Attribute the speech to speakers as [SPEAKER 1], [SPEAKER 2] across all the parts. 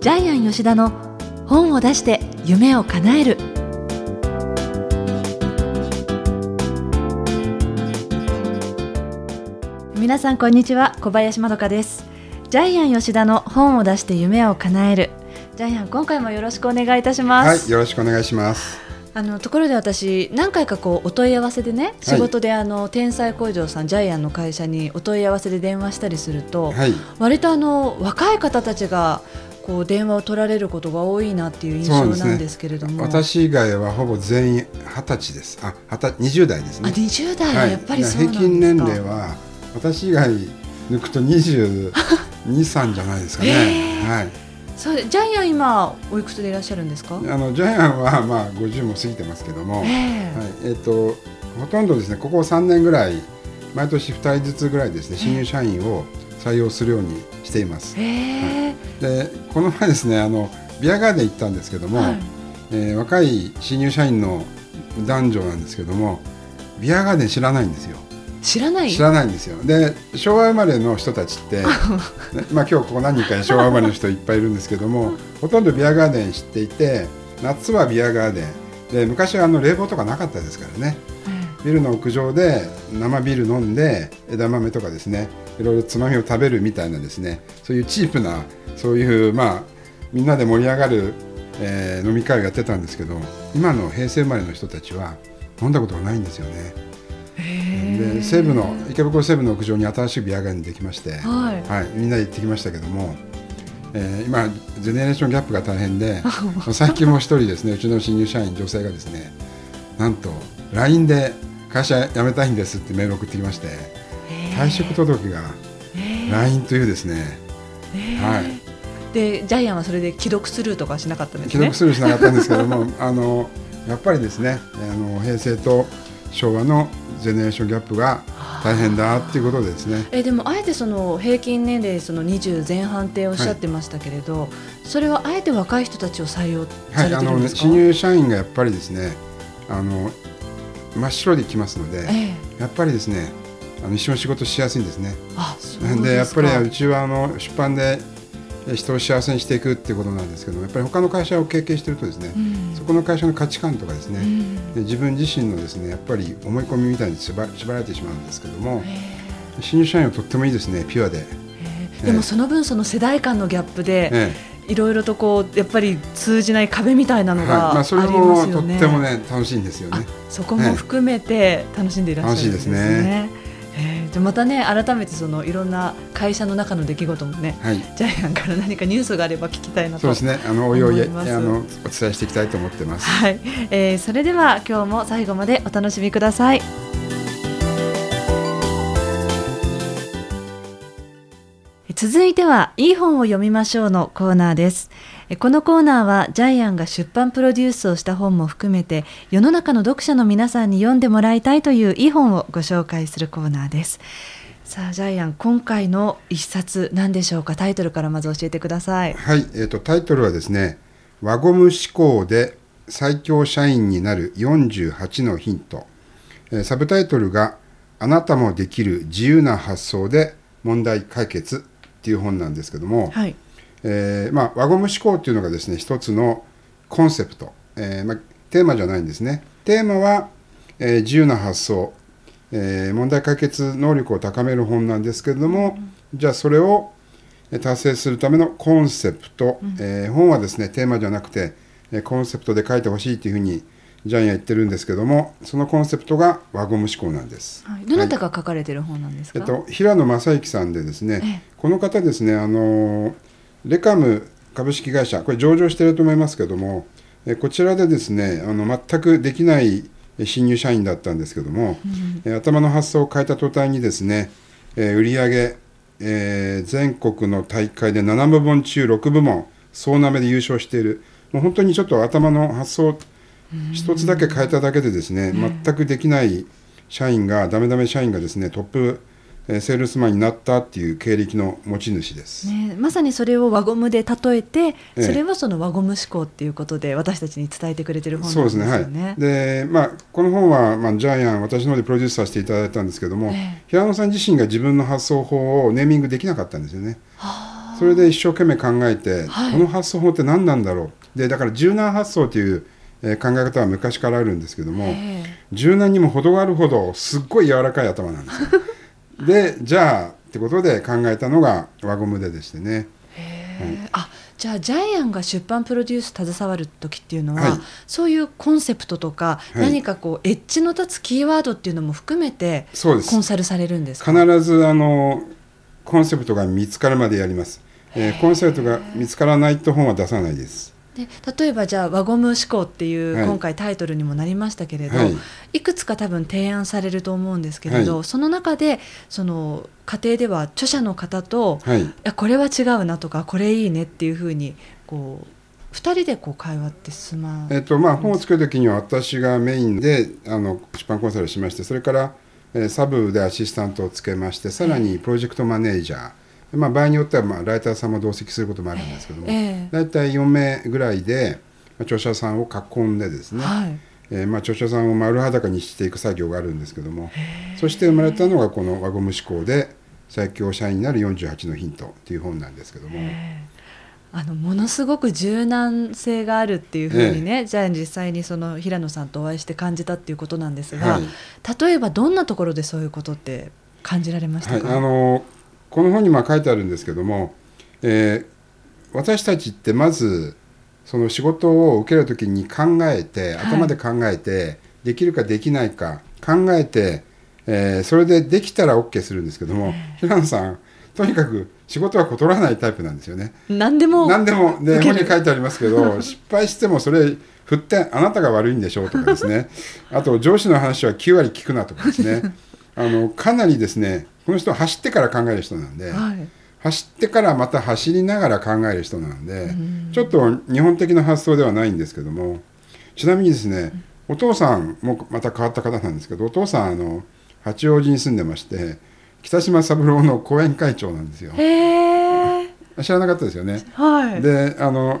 [SPEAKER 1] ジャイアン吉田の本を出して夢を叶える。皆さんこんにちは小林まどかです。ジャイアン吉田の本を出して夢を叶える。ジャイアン今回もよろしくお願いいたします。
[SPEAKER 2] はいよろしくお願いします。
[SPEAKER 1] あのところで私何回かこうお問い合わせでね仕事であの、天才工場さんジャイアンの会社にお問い合わせで電話したりすると、
[SPEAKER 2] はい、
[SPEAKER 1] 割とあの若い方たちがこう電話を取られることが多いなっていう印象なんですけれども、ね、
[SPEAKER 2] 私以外はほぼ全員二十歳です。あ二十代ですね。
[SPEAKER 1] あ20代はやっぱりそう
[SPEAKER 2] なんですか、はい、平均年齢は私以外抜くと二十二三じゃないですかね。はい。
[SPEAKER 1] そうジャイアン今おいくつでいらっしゃるんですか？
[SPEAKER 2] あのジャイアンはまあ50も過ぎてますけども、えー、はい。えーと、ほとんどですねここ3年ぐらい毎年2人ずつぐらいですね新入社員を採用するようにしています、えー、はい、でこの前ですねあのビアガーデン行ったんですけども、はい、えー、若い新入社員の男女なんですけどもビアガーデン知らないんですよ。
[SPEAKER 1] 知らない？
[SPEAKER 2] 知らないんですよ。で昭和生まれの人たちって まあ今日ここ何人か昭和生まれの人いっぱいいるんですけども ほとんどビアガーデン知っていて夏はビアガーデン。で昔はあの冷房とかなかったですからね、うん、ビルの屋上で生ビール飲んで枝豆とかですねいろいろつまみを食べるみたいなですねそういうチープなそういうまあみんなで盛り上がる、えー、飲み会をやってたんですけど今の平成生まれの人たちは飲んだことがないんですよね。で西部の池袋西部の屋上に新しいビアガーデンできまして、はい、はい、みんなで行ってきましたけども、えー、今ジェネレーションギャップが大変で 最近も一人ですねうちの新入社員女性がですねなんと LINE で会社辞めたいんですってメールを送ってきまして退職届が LINE というですね、
[SPEAKER 1] はい。でジャイアンはそれで既読スルーとかしなかったんですね。
[SPEAKER 2] 既読スルーしなかったんですけども あのやっぱりですねあの平成と昭和のジェネレーションギャップが大変だっていうことですね。
[SPEAKER 1] えでもあえてその平均年齢その20前半っておっしゃってましたけれど、はい、それはあえて若い人たちを採用されてるんですか、
[SPEAKER 2] はい、あの、ね、新入社員がやっぱりですねあの真っ白で来ますので、ええ、やっぱりですねあの一緒に仕事しやすいんですね。
[SPEAKER 1] あそう
[SPEAKER 2] でやっぱりうちはあの出版で人を幸せにしていくっていうことなんですけどやっぱり他の会社を経験してるとですね、うん、そこの会社の価値観とかですね、うん、で自分自身のですねやっぱり思い込みみたいに縛られてしまうんですけども新入社員はとってもいいですねピュアで。
[SPEAKER 1] でもその分その世代間のギャップで、いろいろとこうやっぱり通じない壁みたいなのがありますよね。はいまあ、それも
[SPEAKER 2] とってもね楽しいんですよね。
[SPEAKER 1] そこも含めて楽しんでいらっしゃるんですね。楽しいですね。じゃまたね改めてそのいろんな会社の中の出来事もね、はい、ジャイアンから何かニュースがあれば聞きたいなと
[SPEAKER 2] そうですねあのおいおいあのお伝えしていきたいと思ってます。
[SPEAKER 1] はい、えー、それでは今日も最後までお楽しみください。続いてはいい本を読みましょうのコーナーです。このコーナーはジャイアンが出版プロデュースをした本も含めて世の中の読者の皆さんに読んでもらいたいといういい本をご紹介するコーナーです。さあジャイアン今回の一冊何でしょうか？タイトルからまず教えてください。
[SPEAKER 2] はい、えーと、タイトルはですね輪ゴム思考で最強社員になる48のヒント、えー、サブタイトルがあなたもできる自由な発想で問題解決っていう本なんですけども、はい、えーまあ、輪ゴム思考っていうのがですね一つのコンセプト、えーまあ、テーマじゃないんですね。テーマは、えー、自由な発想、えー、問題解決能力を高める本なんですけれども、うん、じゃあそれを達成するためのコンセプト、うん、えー、本はですねテーマじゃなくてコンセプトで書いてほしいというふうにジャイアン言ってるんですけどもそのコンセプトが輪ゴム思考なんです、
[SPEAKER 1] はい、どなたが書かれてる本なんですか、
[SPEAKER 2] はい、えっと、平野正幸さんでですね、この方ですねあのーレカム株式会社、これ上場していると思いますけども、こちらでですね、あの全くできない新入社員だったんですけども、うん、頭の発想を変えた途端にですね、売上、えー、全国の大会で7部門中6部門、総なめで優勝している、もう本当にちょっと頭の発想一つだけ変えただけでですね、全くできない社員が、ダメダメ社員がですね、トップセールスマンになったっていう経歴の持ち主です、
[SPEAKER 1] ね、まさにそれを輪ゴムで例えて、それはその輪ゴム思考っていうことで私たちに伝えてくれてる本なんですよね。そうですね、はい、
[SPEAKER 2] でまあ、この本は、まあ、ジャイアン私の方でプロデュースさせていただいたんですけども、えー、平野さん自身が自分の発想法をネーミングできなかったんですよね。それで一生懸命考えて、
[SPEAKER 1] はい。
[SPEAKER 2] この発想法って何なんだろう？でだから柔軟発想という、えー考え方は昔からあるんですけども、
[SPEAKER 1] え。
[SPEAKER 2] 柔軟にも程があるほどすっごい柔らかい頭なんですよ。でじゃあってことで考えたのが輪ゴムででしてね。
[SPEAKER 1] へえあじゃあジャイアンが出版プロデュース携わる時っていうのは、
[SPEAKER 2] はい。
[SPEAKER 1] そういうコンセプトとか、
[SPEAKER 2] はい。
[SPEAKER 1] 何かこうエッジの立つキーワードっていうのも含めてコンサルされるんですか？
[SPEAKER 2] 必ずあのコンセプトが見つかるまでやります、えー。コンセプトが見つからないと本は出さないです
[SPEAKER 1] で例えばじゃあ輪ゴム思考っていう、
[SPEAKER 2] はい。
[SPEAKER 1] 今回タイトルにもなりましたけれど、
[SPEAKER 2] はい。
[SPEAKER 1] い、くつか多分提案されると思うんですけれど、
[SPEAKER 2] はい。
[SPEAKER 1] その中でその家庭では著者の方と、い、
[SPEAKER 2] はい。
[SPEAKER 1] やこれは違うなとかこれいいねっていうふうにこう2人でこう会話って進ま
[SPEAKER 2] えっとまあ、本を作る時には私がメインであの出版コンサルしましてそれから、えーサブでアシスタントをつけましてさらにプロジェクトマネージャー、まあ、場合によっては、まあ、ライターさんも同席することもあるんですけども、
[SPEAKER 1] ええ。
[SPEAKER 2] 大体4名ぐらいで、まあ、著者さんを囲んでですね、
[SPEAKER 1] はい。
[SPEAKER 2] えーまあ、著者さんを丸裸にしていく作業があるんですけどもそして生まれたのがこの輪ゴム思考で最強社員になる48のヒントという本なんですけども、
[SPEAKER 1] あのものすごく柔軟性があるっていうふうにね、じゃあ実際にその平野さんとお会いして感じたっていうことなんですが、
[SPEAKER 2] はい。
[SPEAKER 1] 例えばどんなところでそういうことって感じられました
[SPEAKER 2] はい、
[SPEAKER 1] か、
[SPEAKER 2] あのこの本にも書いてあるんですけども、えー私たちってまずその仕事を受けるときに考えて
[SPEAKER 1] はい。
[SPEAKER 2] 頭で考えて、できるかできないか考えて、えーそれでできたら OK するんですけども、平野さんとにかく仕事は断らないタイプなんですよね。
[SPEAKER 1] 何でも
[SPEAKER 2] 何でもで本に書いてありますけど 失敗してもそれ振ってあなたが悪いんでしょうとかですね。あと上司の話は9割聞くなとかですね。あのかなりですねこの人は走ってから考える人なんで、
[SPEAKER 1] はい。
[SPEAKER 2] 走ってからまた走りながら考える人なので、ちょっと日本的な発想ではないんですけどもちなみにですねお父さんもまた変わった方なんですけどお父さんあの八王子に住んでまして北島三郎の後援会長なんですよ。知らなかったですよね。
[SPEAKER 1] はい。
[SPEAKER 2] であの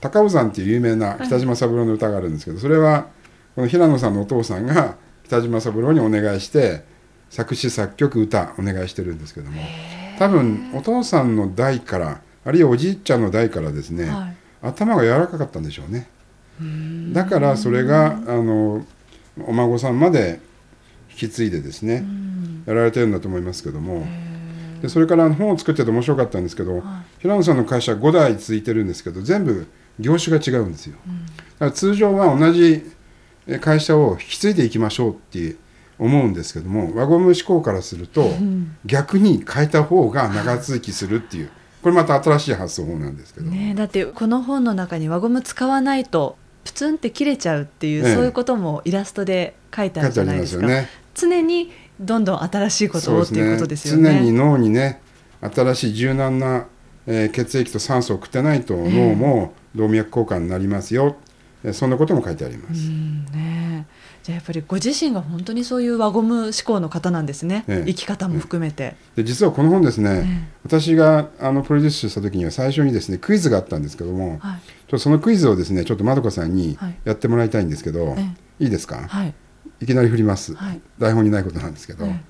[SPEAKER 2] 高尾山っていう有名な北島三郎の歌があるんですけど、それはこの平野さんのお父さんが北島三郎にお願いして作詞作曲歌お願いしてるんですけども多分お父さんの代からあるいはおじいちゃんの代からですね、
[SPEAKER 1] はい。
[SPEAKER 2] 頭が柔らかかったんでしょうね。だからそれがあのお孫さんまで引き継いでですねやられてるんだと思いますけどもでそれから本を作ってて面白かったんですけど、平野さんの会社5代続いてるんですけど全部業種が違うんですよ、だから通常は同じえ会社を引き継いでいきましょうって思うんですけども輪ゴム思考からすると、逆に変えた方が長続きするっていうこれまた新しい発想法なんですけど、
[SPEAKER 1] ね、だってこの本の中に輪ゴム使わないとプツンって切れちゃうっていう、
[SPEAKER 2] ええ。
[SPEAKER 1] そういうこともイラストで書いてあるじゃないですか。
[SPEAKER 2] ますよね。
[SPEAKER 1] 常にどんどん新しいことをっていうことですよね。
[SPEAKER 2] 常に脳にね新しい柔軟な、えー血液と酸素を送ってないと脳も動脈硬化になりますよ、えーそんなことも書いてあります。
[SPEAKER 1] うんねえじゃあやっぱりご自身が本当にそういう輪ゴム思考の方なんですね、
[SPEAKER 2] ええ。
[SPEAKER 1] 生き方も含めて、
[SPEAKER 2] で実はこの本ですね、
[SPEAKER 1] え
[SPEAKER 2] 私があのプロデュースした時には最初にですねクイズがあったんですけども、
[SPEAKER 1] はい。
[SPEAKER 2] ちょっとそのクイズをですねちょっとまどかさんに
[SPEAKER 1] はい。
[SPEAKER 2] やってもらいたいんですけど、
[SPEAKER 1] え
[SPEAKER 2] いいですか、
[SPEAKER 1] はい。
[SPEAKER 2] いきなり振ります、
[SPEAKER 1] はい。
[SPEAKER 2] 台本にないことなんですけど、
[SPEAKER 1] え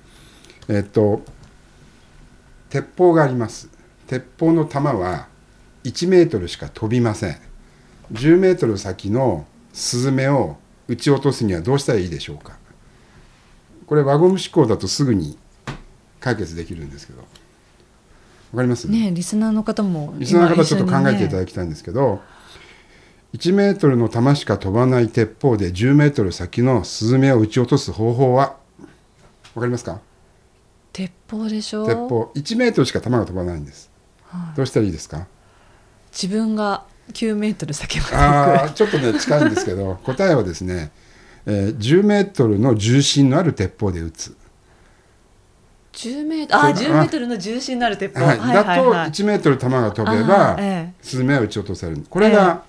[SPEAKER 2] え。っと鉄砲があります。鉄砲の弾は1メートルしか飛びません。10メートル先のスズメを撃ち落とすにはどうしたらいいでしょうか。これ輪ゴム思考だとすぐに解決できるんですけど。わかります？
[SPEAKER 1] ねえリスナーの方も
[SPEAKER 2] リスナーの方ちょっと考えていた
[SPEAKER 1] だ
[SPEAKER 2] だきたいんですけど、1メートルの弾しか飛ばない鉄砲で10メートル先のスズメを撃ち落とす方法は？わかりますか？
[SPEAKER 1] 鉄砲でしょ？
[SPEAKER 2] 鉄砲。1メートルしか弾が飛ばないんです。
[SPEAKER 1] はい。
[SPEAKER 2] どうしたらいいですか？
[SPEAKER 1] 自分が9メートル先まで
[SPEAKER 2] ちょっとね近いんですけど 答えはですね、えー10メートルの重心のある鉄砲で撃つ、
[SPEAKER 1] く10メートルあ
[SPEAKER 2] そう
[SPEAKER 1] 10メートルの重心のある鉄砲。
[SPEAKER 2] はいだと
[SPEAKER 1] はい。
[SPEAKER 2] 1メートル弾が飛べ
[SPEAKER 1] あ
[SPEAKER 2] ば
[SPEAKER 1] ーえ
[SPEAKER 2] スズメは撃ち落とされる。これが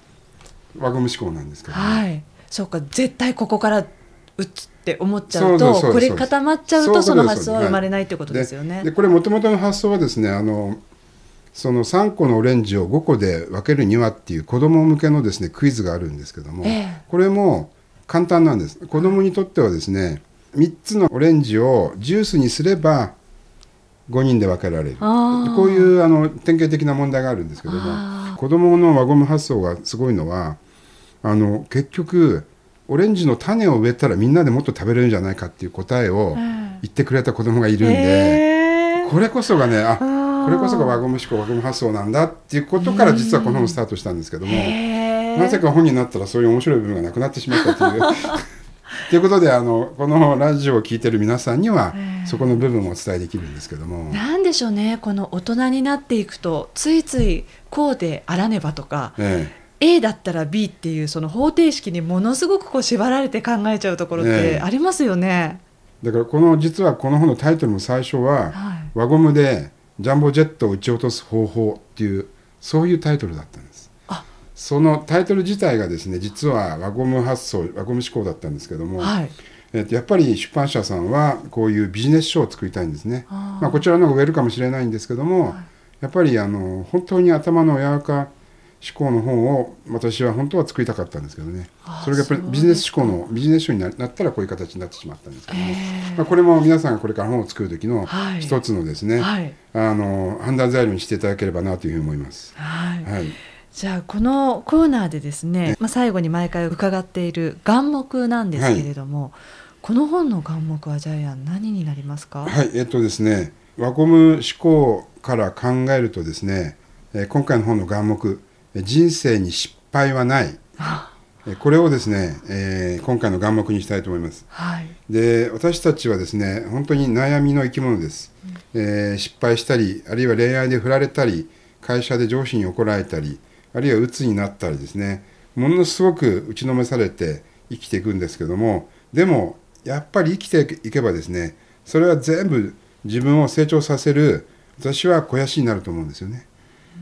[SPEAKER 2] 輪ゴム思考なんですけど、
[SPEAKER 1] えはい。そうか絶対ここから撃つって思っちゃうとこれ固まっちゃうと
[SPEAKER 2] そ
[SPEAKER 1] の発想は生まれないってことですよね。
[SPEAKER 2] でこれもともとの発想はですねあのその3個のオレンジを5個で分けるにはっていう子ども向けのですねクイズがあるんですけども、
[SPEAKER 1] ええ。
[SPEAKER 2] これも簡単なんです。子どもにとってはですね3つのオレンジをジュースにすれば5人で分けられる。こういうあの典型的な問題があるんですけども
[SPEAKER 1] あ
[SPEAKER 2] 子どもの輪ゴム発想がすごいのはあの結局オレンジの種を植えたらみんなでもっと食べれるんじゃないかっていう答えを
[SPEAKER 1] ー
[SPEAKER 2] 言ってくれた子どもがいるんで、これこそがねあこれこそが輪ゴム思考輪ゴム発想なんだっていうことから実はこの本スタートしたんですけども。なぜか本になったらそういう面白い部分がなくなってしまったという。ということであのこのラジオを聞いてる皆さんには
[SPEAKER 1] ええ
[SPEAKER 2] そこの部分をお伝えできるんですけども、
[SPEAKER 1] なんでしょうねこの大人になっていくとついついこうであらねばとか
[SPEAKER 2] え
[SPEAKER 1] A だったら B っていうその方程式にものすごくこう縛られて考えちゃうところっ
[SPEAKER 2] え
[SPEAKER 1] て
[SPEAKER 2] え
[SPEAKER 1] ありますよね。
[SPEAKER 2] えだからこの実はこの本のタイトルも最初は
[SPEAKER 1] はい「
[SPEAKER 2] 輪ゴムでジャンボジェットを撃ち落とす方法」っていうそういうタイトルだったんです。
[SPEAKER 1] あ
[SPEAKER 2] そのタイトル自体がですね実は輪ゴム発想輪ゴム思考だったんですけども、
[SPEAKER 1] はい
[SPEAKER 2] えっとやっぱり出版社さんはこういうビジネス書を作りたいんですね。まあ、こちらの方が植えるかもしれないんですけども、
[SPEAKER 1] はい
[SPEAKER 2] やっぱりあの本当に頭の柔らか思考の本を私は本当は作りたかったんですけどね。それがやっぱりビジネス思考のビジネス書にななったらこういう形になってしまったんですけども、まあ、これも皆さんがこれから本を作る時の
[SPEAKER 1] はい。
[SPEAKER 2] 一つのですね、
[SPEAKER 1] はい。
[SPEAKER 2] あの判断材料にしていただければなというふうに思います。
[SPEAKER 1] はい。
[SPEAKER 2] はい、
[SPEAKER 1] じゃあこのコーナーでですね、まあ、最後に毎回伺っている眼目なんですけれども、この本の眼目はジャイアン何になりますか、
[SPEAKER 2] はい、えっとですね輪ゴム思考から考えるとですね、えー今回の本の眼目えー人生に失敗はない。これをですね、えー今回の眼目にしたいと思います。
[SPEAKER 1] はい。
[SPEAKER 2] で私たちはですね本当に悩みの生き物です、えー失敗したりあるいは恋愛で振られたり会社で上司に怒られたりあるいは鬱になったりですね。ものすごく打ちのめされて生きていくんですけどもでもやっぱり生きていけばですねそれは全部自分を成長させる私は肥やしになると思うんですよね。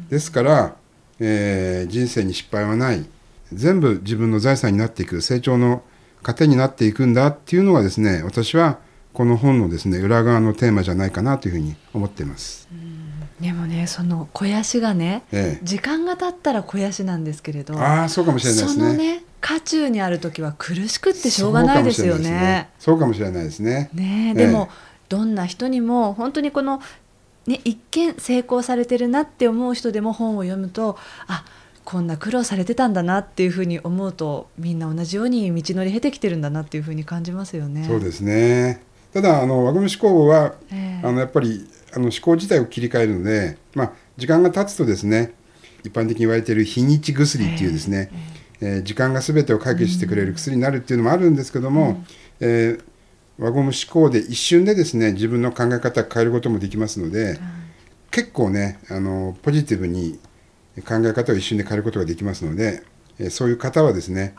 [SPEAKER 2] ですから、えー人生に失敗はない全部自分の財産になっていく成長の糧になっていくんだっていうのがですね私はこの本のですね裏側のテーマじゃないかなというふうに思っています。
[SPEAKER 1] でもねその肥やしがね
[SPEAKER 2] え
[SPEAKER 1] 時間が経ったら肥やしなんですけれ
[SPEAKER 2] え、
[SPEAKER 1] ど
[SPEAKER 2] ああそうかもしれないです
[SPEAKER 1] その
[SPEAKER 2] ね。
[SPEAKER 1] ね渦中にある時は苦しくってしょうがないですよね。
[SPEAKER 2] そうかもしれないですね。
[SPEAKER 1] ね
[SPEAKER 2] ええ
[SPEAKER 1] でも、どんな人にも本当にこの、ね、一見成功されてるなって思う人でも本を読むとあこんな苦労されてたんだなっていうふうに思うとみんな同じように道のり経てきてるんだなっていうふうに感じますよね。
[SPEAKER 2] そうですね。ただあの輪ゴム思考は
[SPEAKER 1] ええ
[SPEAKER 2] あのやっぱりあの思考自体を切り替えるので、まあ、時間が経つとですね一般的に言われている日にち薬っていうですね、えー時間が全てを解決してくれる薬になるっていうのもあるんですけども、えー輪ゴム思考で一瞬でですね自分の考え方を変えることもできますので、結構ねあのポジティブに考え方を一瞬で変えることができますので、えーそういう方はですね、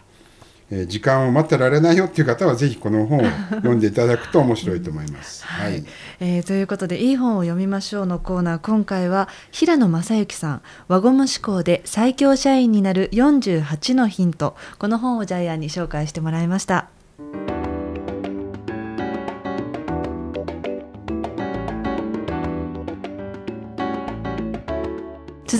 [SPEAKER 2] えー時間を待ってられないよっていう方はぜひこの本を読んでいただくと面白いと思います。
[SPEAKER 1] はい。えーということで「いい本を読みましょう」のコーナー。今回は平野正幸さん「輪ゴム思考で最強社員になる48のヒント」この本をジャイアンに紹介してもらいました。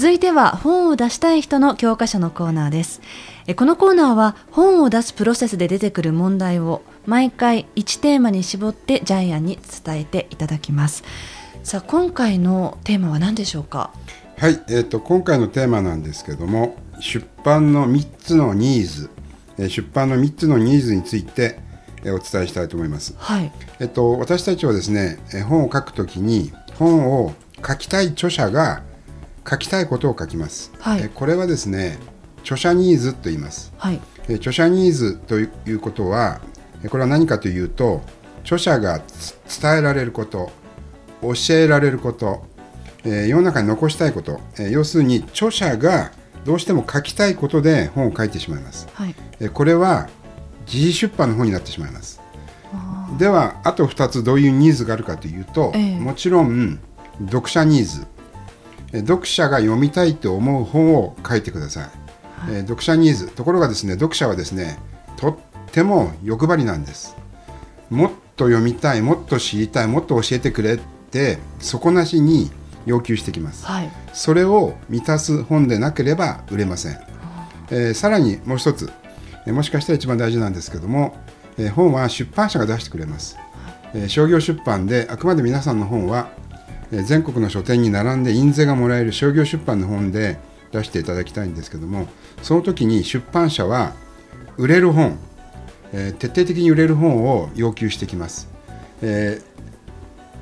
[SPEAKER 1] 続いては本を出したい人の教科書のコーナーです。えこのコーナーは本を出すプロセスで出てくる問題を毎回1テーマに絞ってジャイアンに伝えていただきます。さあ今回のテーマは何でしょうか？
[SPEAKER 2] はい、えー、と今回のテーマなんですけども出版の3つのニーズ、えー出版の3つのニーズについて、えーお伝えしたいと思います。
[SPEAKER 1] はい。
[SPEAKER 2] えっと、私たちはですね、えー本を書くときに本を書きたい著者が書きたいことを書きます。
[SPEAKER 1] はい。
[SPEAKER 2] えーこれはですね著者ニーズと言います。
[SPEAKER 1] はい。
[SPEAKER 2] えー著者ニーズということはえーこれは何かというと著者がつ伝えられること教えられること、えー世の中に残したいこと、えー要するに著者がどうしても書きたいことで本を書いてしまいます、
[SPEAKER 1] はい。
[SPEAKER 2] えーこれは自費出版の本になってしまいます。
[SPEAKER 1] あ
[SPEAKER 2] ではあと2つどういうニーズがあるかというと、
[SPEAKER 1] ええ。
[SPEAKER 2] もちろん読者ニーズ。えー読者が読みたいと思う本を書いてください、えー読者ニーズ。ところがですね読者はですねとっても欲張りなんです。もっと読みたいもっと知りたいもっと教えてくれって底なしに要求してきます。
[SPEAKER 1] はい。
[SPEAKER 2] それを満たす本でなければ売れません、えーさらにもう一つ、えーもしかしたら一番大事なんですけども、えー本は出版社が出してくれます、えー商業出版であくまで皆さんの本は、えー全国の書店に並んで印税がもらえる商業出版の本で出していただきたいんですけどもその時に出版社は売れる本、えー徹底的に売れる本を要求してきます、えー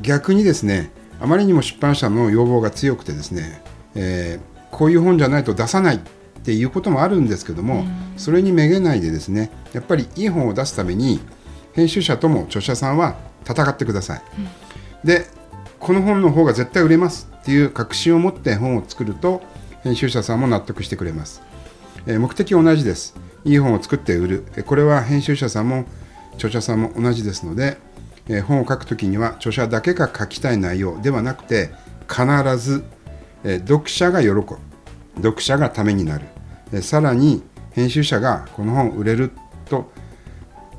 [SPEAKER 2] 逆にですねあまりにも出版社の要望が強くてですね、えーこういう本じゃないと出さないっていうこともあるんですけども、それにめげないでですねやっぱりいい本を出すために編集者とも著者さんは戦ってください、でこの本の方が絶対売れますっていう確信を持って本を作ると編集者さんも納得してくれます、え目的同じです。いい本を作って売る。これは編集者さんも著者さんも同じですので、え本を書くときには著者だけが書きたい内容ではなくて必ず、え読者が喜ぶ。読者がためになる、えさらに編集者がこの本売れると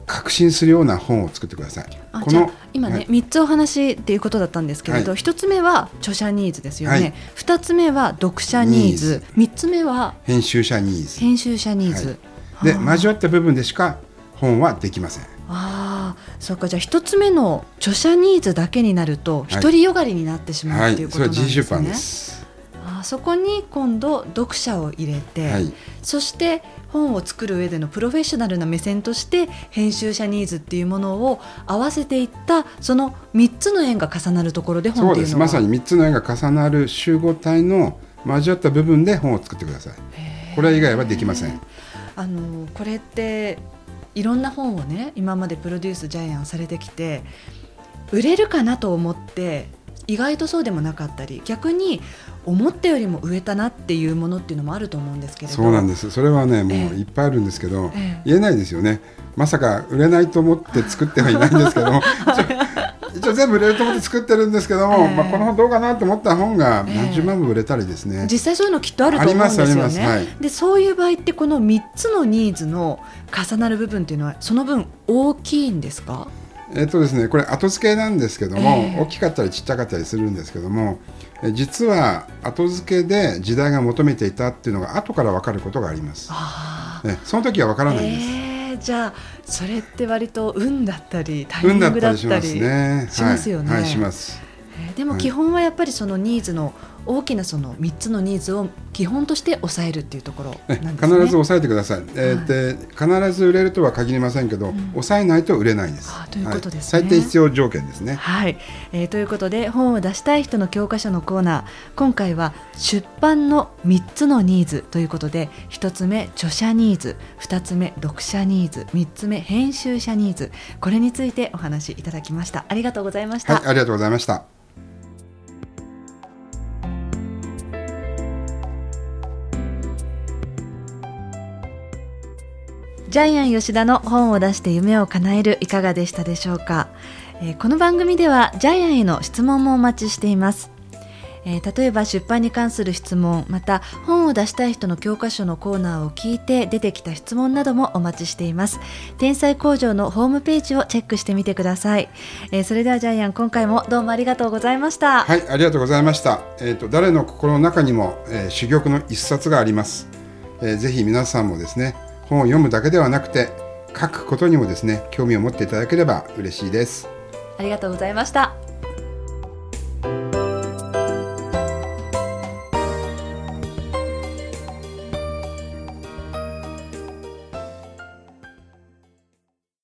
[SPEAKER 2] 確信するような本を作ってください。こ
[SPEAKER 1] あじゃあ今ね、
[SPEAKER 2] はい。
[SPEAKER 1] 3つお話っていうことだったんですけれど、
[SPEAKER 2] は
[SPEAKER 1] 1つ目は著者ニーズですよね、
[SPEAKER 2] はい。
[SPEAKER 1] 2つ目は読者ニーズ。3つ目は
[SPEAKER 2] 編集者ニーズ。
[SPEAKER 1] 編集者ニーズ、
[SPEAKER 2] で交わった部分でしか本はできません。
[SPEAKER 1] ああそうか。じゃあ1つ目の著者ニーズだけになると
[SPEAKER 2] い。
[SPEAKER 1] 独りよがりになってしま
[SPEAKER 2] はい。
[SPEAKER 1] うっていうこ
[SPEAKER 2] それは
[SPEAKER 1] となんですね。
[SPEAKER 2] 自費出版です。
[SPEAKER 1] あーそこに今度読者を入れて、
[SPEAKER 2] はい。
[SPEAKER 1] そして本を作る上でのプロフェッショナルな目線として編集者ニーズっていうものを合わせていったその3つの円が重なるところで本
[SPEAKER 2] そう
[SPEAKER 1] っていうのは。
[SPEAKER 2] です。まさに3つの絵が重なる集合体の交わった部分で本を作ってください。これ以外はできません。
[SPEAKER 1] あのこれっていろんな本をね今までプロデュースジャイアンされてきて売れるかなと思って意外とそうでもなかったり逆に思ったよりも売れたなっていうものっていうのもあると思うんですけれど。
[SPEAKER 2] そうなんです。それはねも
[SPEAKER 1] え。え
[SPEAKER 2] ういっぱいあるんですけど、
[SPEAKER 1] ええ。
[SPEAKER 2] 言えないですよね。まさか売れないと思って作ってはいないんですけども。一応全部売れると思って作ってるんですけども、
[SPEAKER 1] ええ。
[SPEAKER 2] まあ、この本どうかなと思った本が
[SPEAKER 1] ええ。
[SPEAKER 2] 何十万部売れたりですね、
[SPEAKER 1] 実際そういうのきっとあると思うんですよ
[SPEAKER 2] ありますあり
[SPEAKER 1] ね
[SPEAKER 2] ます。は。
[SPEAKER 1] でそういう場合ってこの3つのニーズの重なる部分っていうのはその分大きいんですか？
[SPEAKER 2] えっとですね、これ後付けなんですけども、
[SPEAKER 1] ええ
[SPEAKER 2] 大きかったりちっちゃかったりするんですけどもえ実は後付けで時代が求めていたっていうのが後から分かることがあります。
[SPEAKER 1] あ
[SPEAKER 2] ね、その時は分からないんです。
[SPEAKER 1] えーじゃあそれって割と運だったりタイミ
[SPEAKER 2] 運だっ
[SPEAKER 1] ングだっ
[SPEAKER 2] たりしたま
[SPEAKER 1] り
[SPEAKER 2] すね。
[SPEAKER 1] しますよね
[SPEAKER 2] はい、はいします。
[SPEAKER 1] えーでも
[SPEAKER 2] はい
[SPEAKER 1] 基本はやっぱりそのニーズの大きなその3つのニーズを基本として抑えるっていうところ
[SPEAKER 2] ね。必ず抑えてください、えーで必ず売れるとは限りませんけど、
[SPEAKER 1] ん。
[SPEAKER 2] 抑えないと売れないんです。
[SPEAKER 1] ということですね。
[SPEAKER 2] はい最低必要条件ですね。
[SPEAKER 1] はい、えーということで本を出したい人の教科書のコーナー。今回は出版の3つのニーズということで1つ目著者ニーズ2つ目読者ニーズ3つ目編集者ニーズ。これについてお話しいただきました。ありがとうございました、
[SPEAKER 2] はい、ありがとうございました。
[SPEAKER 1] ジャイアン吉田の本を出して夢を叶えるいかがでしたでしょうか、えーこの番組ではジャイアンへの質問もお待ちしています、えー例えば出版に関する質問また本を出したい人の教科書のコーナーを聞いて出てきた質問などもお待ちしています。天才工場のホームページをチェックしてみてください、えーそれではジャイアン今回もどうもありがとうございました、
[SPEAKER 2] はい、ありがとうございました。えっ、と誰の心の中にも、えー珠玉の一冊があります、えーぜひ皆さんもですね、本を読むだけではなくて書くことにもですね、興味を持っていただければ嬉しいです。
[SPEAKER 1] ありがとうございました